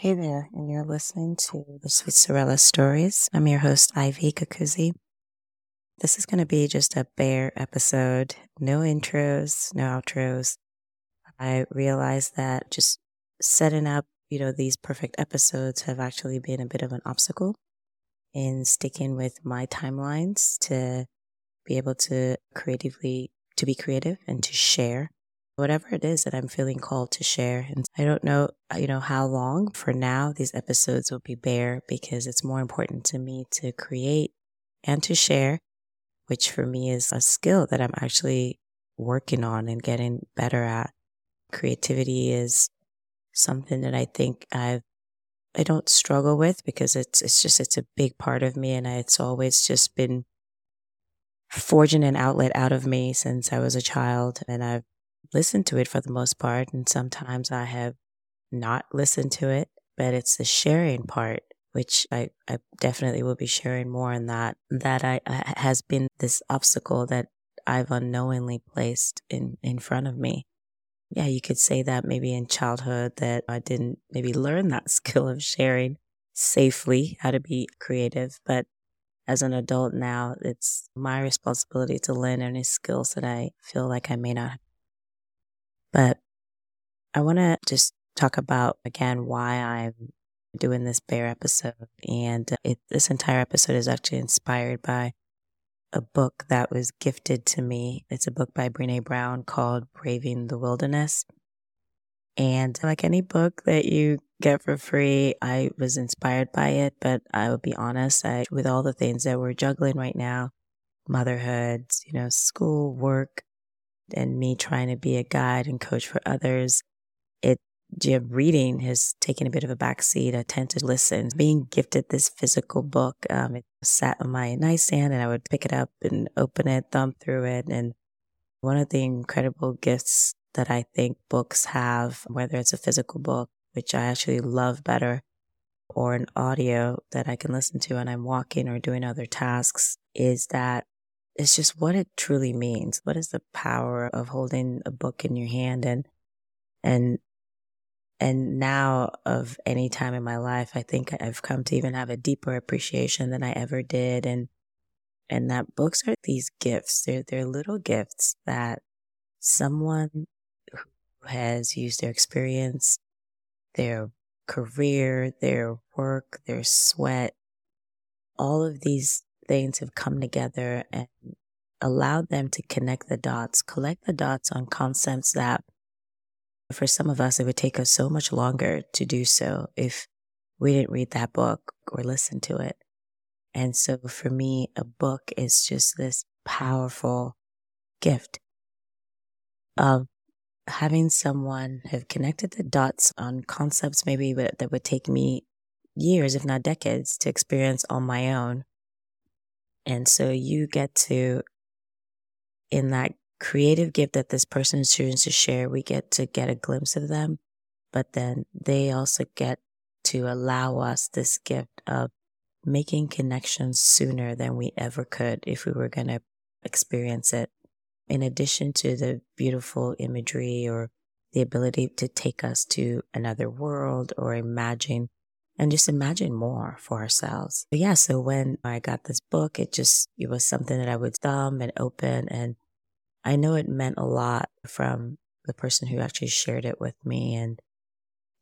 Hey there, and you're listening to the Sweet Sorrella Stories. I'm your host, Ivy Kakuzi. This is going to be just a bare episode, no intros, no outros. I realized that just setting up, you know, these perfect episodes have actually been a bit of an obstacle in sticking with my timelines to be able to creatively, to be creative and to share whatever it is that I'm feeling called to share. And I don't know, uh, you know, how long for now these episodes will be bare because it's more important to me to create and to share, which for me is a skill that I'm actually working on and getting better at. Creativity is something that I think I've I don't struggle with because it's it's just it's a big part of me and I, it's always just been forging an outlet out of me since I was a child and I've listened to it for the most part. And sometimes I have not listened to it, but it's the sharing part, which I, I definitely will be sharing more on that, that I, I has been this obstacle that I've unknowingly placed in, in front of me. Yeah, you could say that maybe in childhood that I didn't maybe learn that skill of sharing safely, how to be creative. But as an adult now, it's my responsibility to learn any skills that I feel like I may not but I want to just talk about again why I'm doing this bare episode. And uh, it, this entire episode is actually inspired by a book that was gifted to me. It's a book by Brene Brown called Braving the Wilderness. And like any book that you get for free, I was inspired by it. But I will be honest, I, with all the things that we're juggling right now, motherhood, you know, school, work, and me trying to be a guide and coach for others, it yeah, reading has taken a bit of a backseat. I tend to listen. Being gifted this physical book, um, it sat on my nightstand and I would pick it up and open it, thumb through it. And one of the incredible gifts that I think books have, whether it's a physical book, which I actually love better, or an audio that I can listen to when I'm walking or doing other tasks, is that it's just what it truly means. What is the power of holding a book in your hand and, and, and now of any time in my life, I think I've come to even have a deeper appreciation than I ever did. And, and that books are these gifts. They're, they're little gifts that someone who has used their experience, their career, their work, their sweat, all of these things have come together and allowed them to connect the dots, collect the dots on concepts that for some of us, it would take us so much longer to do so if we didn't read that book or listen to it. And so for me, a book is just this powerful gift of having someone have connected the dots on concepts maybe that would take me years, if not decades, to experience on my own and so you get to, in that creative gift that this person is choosing to share, we get to get a glimpse of them, but then they also get to allow us this gift of making connections sooner than we ever could if we were going to experience it. In addition to the beautiful imagery or the ability to take us to another world or imagine and just imagine more for ourselves. But yeah, so when I got this book, it just, it was something that I would thumb and open. And I know it meant a lot from the person who actually shared it with me. And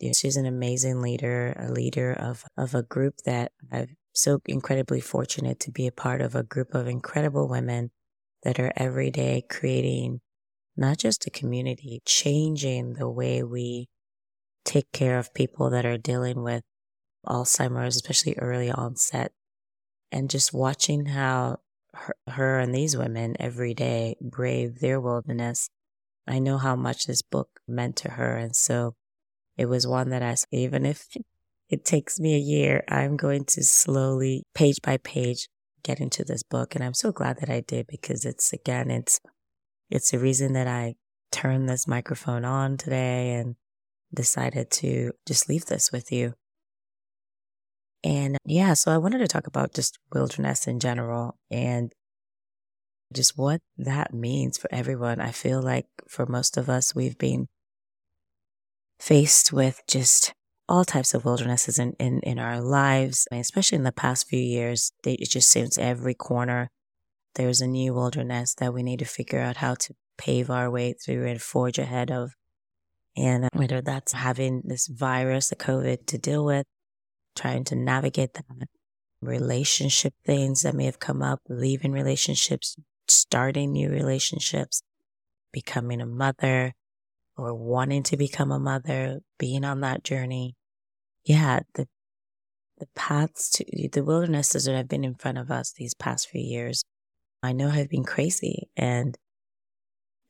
you know, she's an amazing leader, a leader of, of a group that I'm so incredibly fortunate to be a part of a group of incredible women that are every day creating not just a community, changing the way we take care of people that are dealing with Alzheimer's, especially early onset, and just watching how her, her and these women every day brave their wilderness. I know how much this book meant to her. And so it was one that I, even if it takes me a year, I'm going to slowly, page by page, get into this book. And I'm so glad that I did because it's, again, it's, it's the reason that I turned this microphone on today and decided to just leave this with you. And yeah, so I wanted to talk about just wilderness in general and just what that means for everyone. I feel like for most of us, we've been faced with just all types of wildernesses in, in, in our lives, especially in the past few years. It just seems every corner there's a new wilderness that we need to figure out how to pave our way through and forge ahead of. And whether that's having this virus, the COVID to deal with, trying to navigate that, relationship things that may have come up, leaving relationships, starting new relationships, becoming a mother or wanting to become a mother, being on that journey. Yeah, the the paths to the wildernesses that have been in front of us these past few years, I know have been crazy and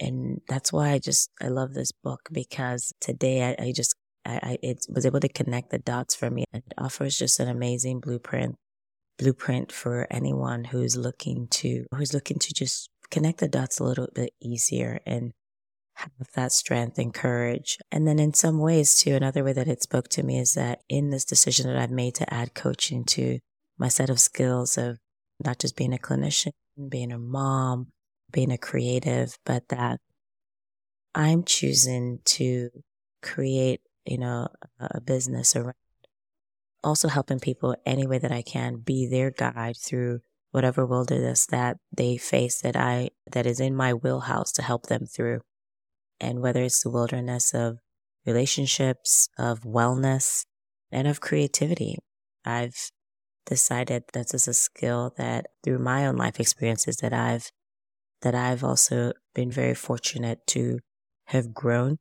and that's why I just I love this book because today I, I just I, I it was able to connect the dots for me. It offers just an amazing blueprint blueprint for anyone who's looking to who's looking to just connect the dots a little bit easier and have that strength and courage. And then in some ways too, another way that it spoke to me is that in this decision that I've made to add coaching to my set of skills of not just being a clinician, being a mom, being a creative, but that I'm choosing to create, you know, a business around also helping people any way that I can be their guide through whatever wilderness that they face that I, that is in my wheelhouse to help them through. And whether it's the wilderness of relationships, of wellness, and of creativity, I've decided that this is a skill that through my own life experiences that I've that I've also been very fortunate to have grown.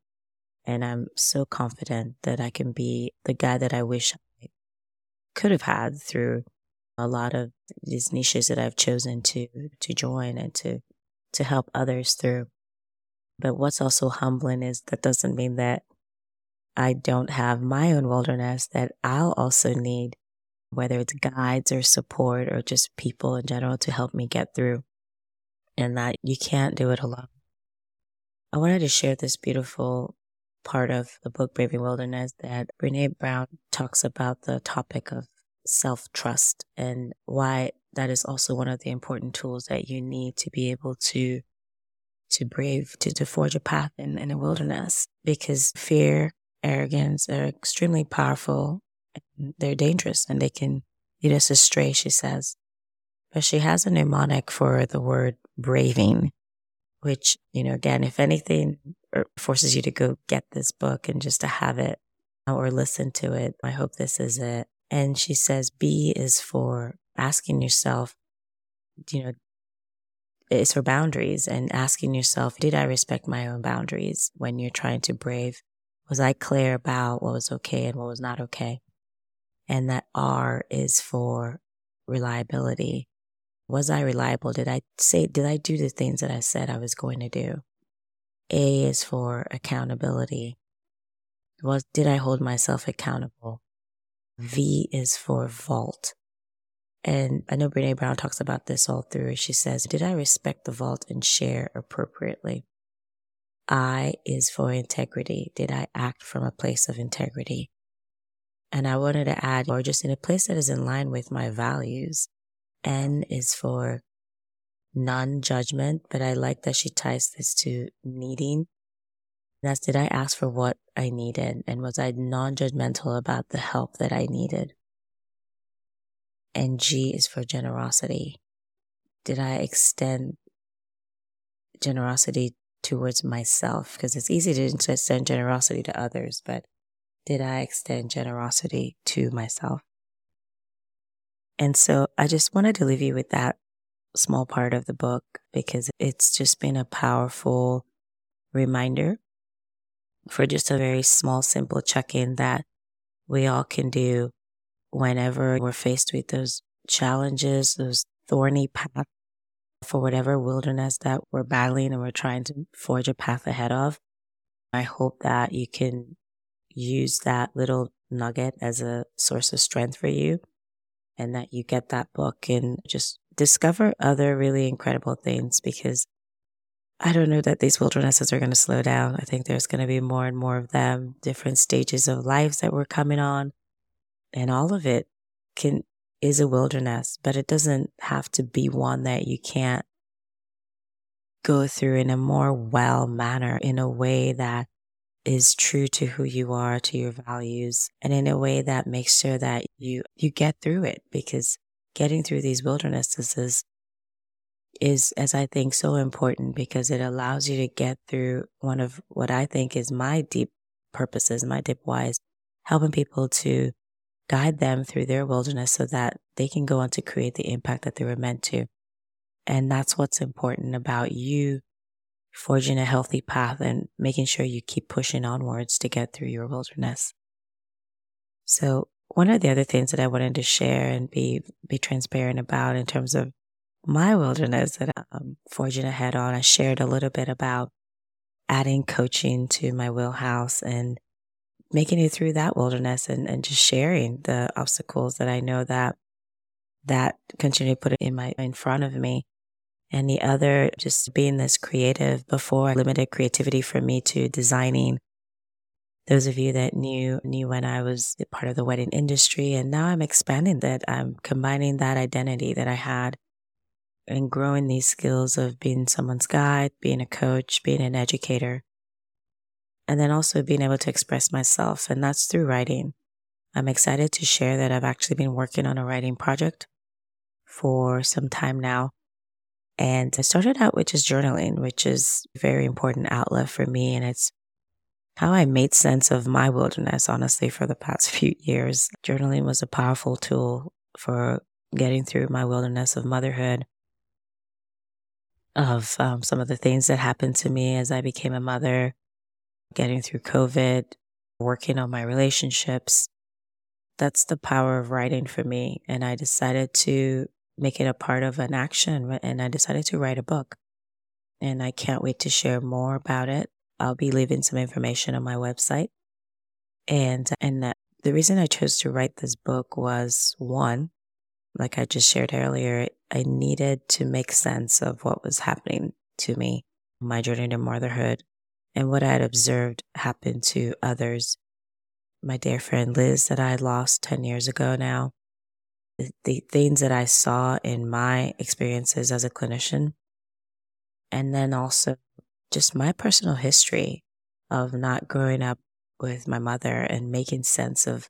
And I'm so confident that I can be the guy that I wish I could have had through a lot of these niches that I've chosen to, to join and to, to help others through. But what's also humbling is that doesn't mean that I don't have my own wilderness that I'll also need, whether it's guides or support or just people in general to help me get through and that you can't do it alone. I wanted to share this beautiful part of the book Braving Wilderness that Brene Brown talks about the topic of self trust and why that is also one of the important tools that you need to be able to to brave to, to forge a path in, in a wilderness because fear arrogance are extremely powerful they're dangerous and they can lead us astray she says. But she has a mnemonic for the word braving, which, you know, again, if anything er, forces you to go get this book and just to have it or listen to it, I hope this is it. And she says B is for asking yourself, you know, it's for boundaries and asking yourself, did I respect my own boundaries when you're trying to brave? Was I clear about what was okay and what was not okay? And that R is for reliability. Was I reliable? Did I say, did I do the things that I said I was going to do? A is for accountability. Was, did I hold myself accountable? V is for vault. And I know Brene Brown talks about this all through. She says, did I respect the vault and share appropriately? I is for integrity. Did I act from a place of integrity? And I wanted to add, or just in a place that is in line with my values. N is for non judgment, but I like that she ties this to needing. That's did I ask for what I needed and was I non judgmental about the help that I needed? And G is for generosity. Did I extend generosity towards myself? Because it's easy to extend generosity to others, but did I extend generosity to myself? And so I just wanted to leave you with that small part of the book because it's just been a powerful reminder for just a very small, simple check in that we all can do whenever we're faced with those challenges, those thorny paths for whatever wilderness that we're battling and we're trying to forge a path ahead of. I hope that you can use that little nugget as a source of strength for you and that you get that book and just discover other really incredible things because I don't know that these wildernesses are going to slow down. I think there's going to be more and more of them, different stages of lives that we're coming on. And all of it can, is a wilderness, but it doesn't have to be one that you can't go through in a more well manner, in a way that is true to who you are, to your values, and in a way that makes sure that you, you get through it because getting through these wildernesses is, as I think, so important because it allows you to get through one of what I think is my deep purposes, my deep whys, helping people to guide them through their wilderness so that they can go on to create the impact that they were meant to. And that's what's important about you forging a healthy path and making sure you keep pushing onwards to get through your wilderness. So one of the other things that I wanted to share and be, be transparent about in terms of my wilderness that I'm forging ahead on, I shared a little bit about adding coaching to my wheelhouse and making it through that wilderness and, and just sharing the obstacles that I know that that continue to put in my in front of me. And the other just being this creative before limited creativity for me to designing. Those of you that knew knew when I was part of the wedding industry and now I'm expanding that. I'm combining that identity that I had and growing these skills of being someone's guide, being a coach, being an educator and then also being able to express myself. And that's through writing. I'm excited to share that I've actually been working on a writing project for some time now. And I started out with just journaling, which is a very important outlet for me. And it's how I made sense of my wilderness, honestly, for the past few years. Journaling was a powerful tool for getting through my wilderness of motherhood, of um, some of the things that happened to me as I became a mother, getting through COVID, working on my relationships. That's the power of writing for me. And I decided to make it a part of an action and I decided to write a book. And I can't wait to share more about it. I'll be leaving some information on my website. And, and the reason I chose to write this book was one, like I just shared earlier, I needed to make sense of what was happening to me, my journey to motherhood, and what I had observed happen to others. My dear friend Liz, that I lost 10 years ago now, the, the things that I saw in my experiences as a clinician, and then also just my personal history of not growing up with my mother and making sense of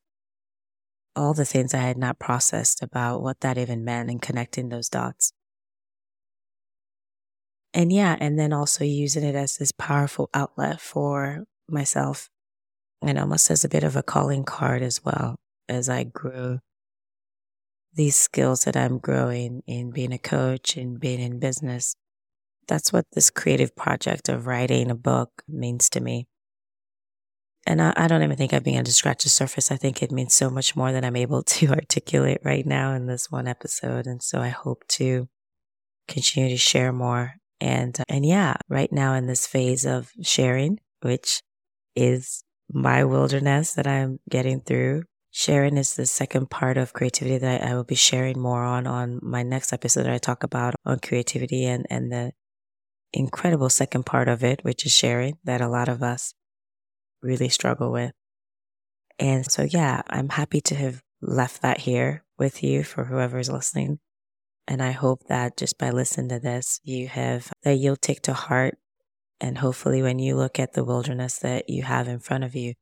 all the things I had not processed about what that even meant and connecting those dots. And yeah, and then also using it as this powerful outlet for myself and almost as a bit of a calling card as well as I grew these skills that I'm growing in being a coach and being in business. That's what this creative project of writing a book means to me. And I, I don't even think I've begun to scratch the surface. I think it means so much more than I'm able to articulate right now in this one episode. And so I hope to continue to share more and, and yeah, right now in this phase of sharing, which is my wilderness that I'm getting through. Sharing is the second part of creativity that I will be sharing more on on my next episode that I talk about on creativity and, and the incredible second part of it, which is sharing that a lot of us really struggle with. And so, yeah, I'm happy to have left that here with you for whoever's listening. And I hope that just by listening to this, you have, that you'll take to heart. And hopefully, when you look at the wilderness that you have in front of you,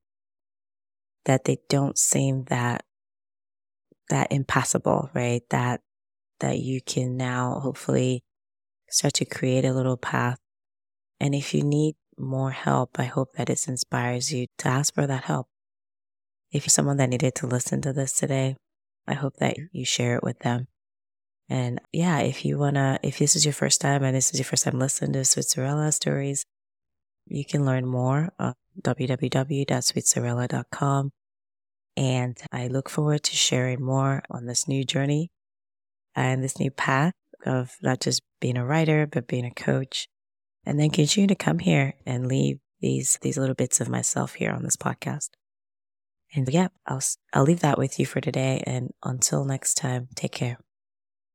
that they don't seem that, that impassable, right? That, that you can now hopefully start to create a little path. And if you need more help, I hope that it inspires you to ask for that help. If you're someone that needed to listen to this today, I hope that mm-hmm. you share it with them. And yeah, if you wanna, if this is your first time and this is your first time listening to Sweetsorella stories, you can learn more on www.sweetsorella.com. And I look forward to sharing more on this new journey and this new path of not just being a writer, but being a coach. And then continue to come here and leave these, these little bits of myself here on this podcast. And yeah, I'll, I'll leave that with you for today. And until next time, take care.